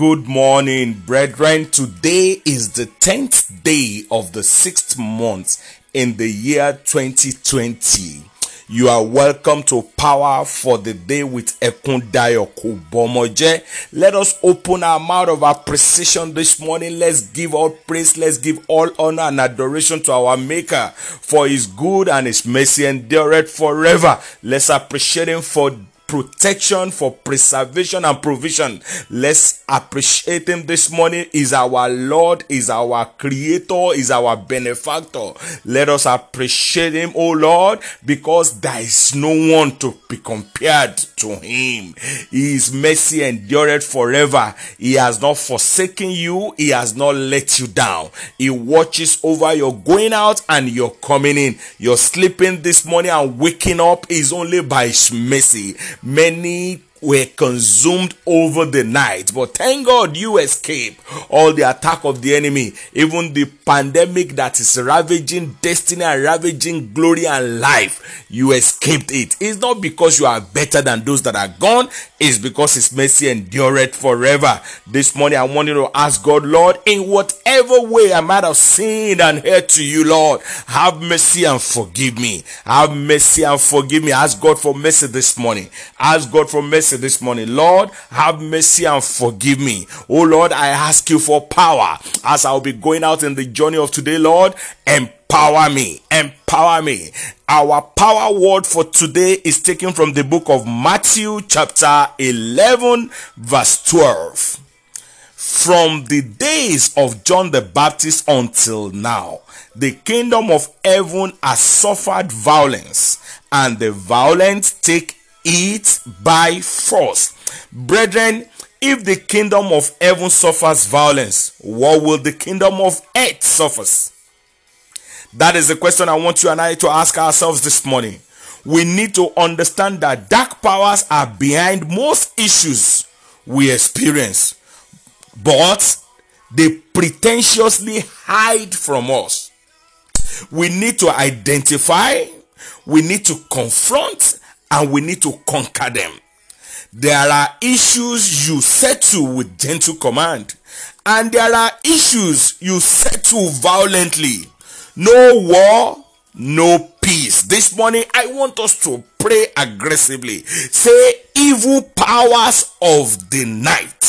Good morning, brethren. Today is the 10th day of the sixth month in the year 2020. You are welcome to Power for the Day with Ekundayo Kubomoje. Let us open our mouth of appreciation this morning. Let's give all praise, let's give all honor and adoration to our Maker for His good and His mercy endureth forever. Let's appreciate Him for protection, for preservation and provision. Let's appreciate him this morning. Is our Lord, is our creator, is our benefactor. Let us appreciate him, oh Lord, because there is no one to be compared to him. His mercy endured forever. He has not forsaken you. He has not let you down. He watches over your going out and your coming in. You're sleeping this morning and waking up is only by his mercy many were consumed over the night. But thank God you escaped all the attack of the enemy, even the pandemic that is ravaging destiny and ravaging glory and life. You escaped it. It's not because you are better than those that are gone, it's because His mercy endureth forever. This morning I want you to ask God, Lord, in whatever way I might have sinned and hurt to you, Lord, have mercy and forgive me. Have mercy and forgive me. Ask God for mercy this morning. Ask God for mercy this morning. Lord, have mercy and forgive me. Oh Lord, I ask you for power as I'll be going out in the journey of today, Lord. Empower me. Empower me. Our power word for today is taken from the book of Matthew, chapter 11, verse 12 from the days of John the Baptist until now, the kingdom of heaven has suffered violence, and the violent take it by force. Brethren, if the kingdom of heaven suffers violence, what will the kingdom of earth suffer? That is the question I want you and I to ask ourselves this morning. We need to understand that dark powers are behind most issues we experience, but they pretentiously hide from us. We need to identify, we need to confront, and we need to conquer them. There are issues you settle with gentle command, and there are issues you settle violently. No war, no peace. This morning, I want us to pray aggressively. Say, evil powers of the night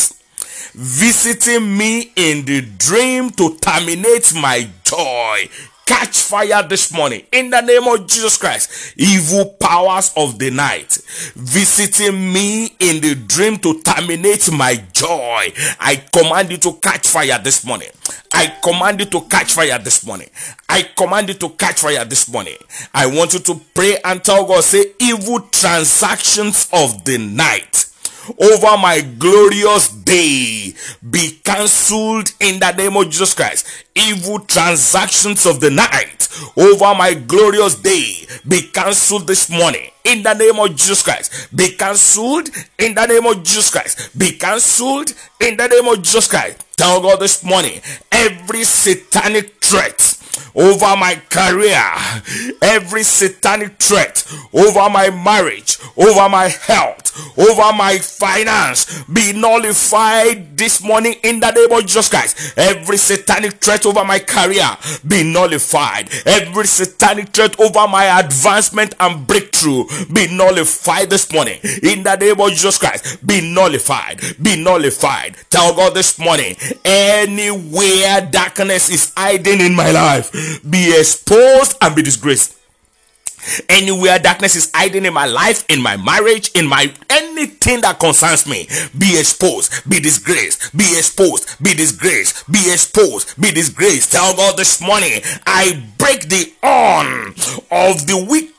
visiting me in the dream to terminate my joy catch fire this morning in the name of Jesus Christ. Evil powers of the night visiting me in the dream to terminate my joy. I command you to catch fire this morning. I command you to catch fire this morning. I command you to catch fire this morning. I want you to pray and tell God, say, evil transactions of the night over my glorious day be cancelled in the name of Jesus Christ. Evil transactions of the night over my glorious day be cancelled this morning in the name of Jesus Christ. Be cancelled in the name of Jesus Christ. Be cancelled in the name of Jesus Christ. Tell God this morning every satanic threat over my career, every satanic threat over my marriage, over my health, over my finance be nullified this morning in the name of Jesus Christ. Every satanic threat over my career be nullified. Every satanic threat over my advancement and breakthrough be nullified this morning in the name of Jesus Christ. Be nullified. Be nullified. Tell God this morning anywhere darkness is hiding in my life be exposed and be disgraced anywhere darkness is hiding in my life in my marriage in my anything that concerns me be exposed be disgraced be exposed be disgraced be exposed be disgraced. Tell god this morning i break the on of the wicked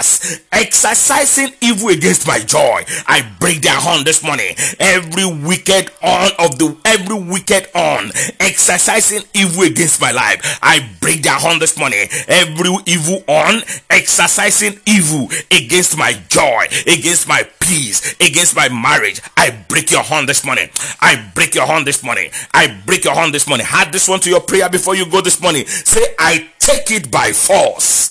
powers exercising evil against my joy. I break their horn this morning. Every wicked on of the every wicked on exercising evil against my life. I break their horn this morning. Every evil on exercising evil against my joy, against my peace, against my marriage. I break your horn this morning. I break your horn this morning. I break your horn this morning. Add this one to your prayer before you go this morning. Say, I take it by force.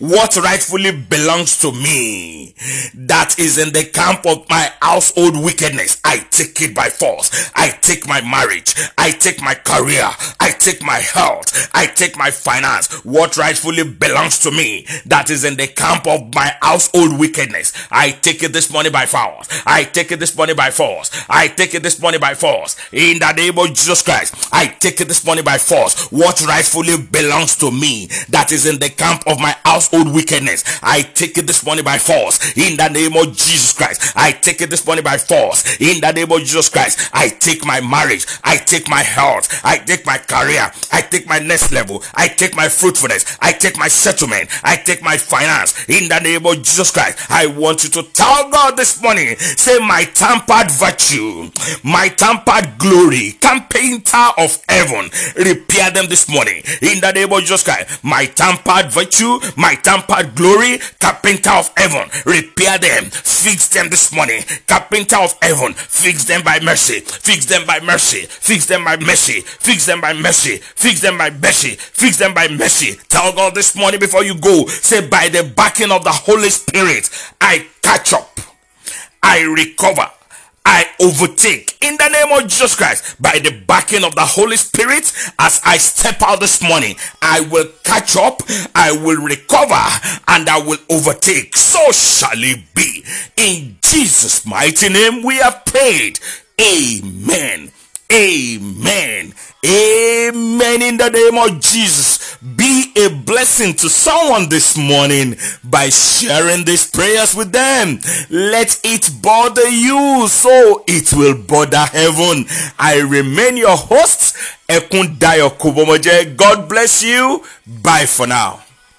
What rightfully belongs to me that is in the camp of my household wickedness. I take it by force. I take my marriage. I take my career. I take my health. I take my finance. What rightfully belongs to me that is in the camp of my household wickedness. I take it this morning by force. I take it this morning by force. I take it this morning by force. In the name of jesus christ i take it this morning by force. What rightfully belongs to me that is in the camp of my household wickedness. I take it this morning by force in the name of Jesus Christ. I take it this morning by force in the name of Jesus Christ. I take my marriage. I take my health. I take my career. I take my next level. I take my fruitfulness. I take my settlement. I take my finance in the name of Jesus Christ. I want you to tell God this morning, say, My tampered virtue, my tampered glory, painter of heaven, repair them this morning in the name of Jesus Christ. My tampered virtue, my tampered glory, carpenter of heaven, repair them, fix them this morning. Carpenter of heaven, fix them by mercy, fix them by mercy, fix them by mercy, fix them by mercy, fix them by mercy, fix them by mercy. Tell God this morning before you go, say, by the backing of the Holy Spirit, I catch up, I recover, I overtake in the name of Jesus Christ by the backing of the Holy Spirit as I step out this morning. I will catch up, I will recover, and I will overtake. So shall it be. In Jesus' mighty name, we have prayed. Amen. Amen. Amen. In the name of Jesus, a blessing to someone this morning by sharing these prayers with them. Let it bother you so it will bother heaven. I remain your host, Ekundayo Kubomoje. God bless you. Bye for now.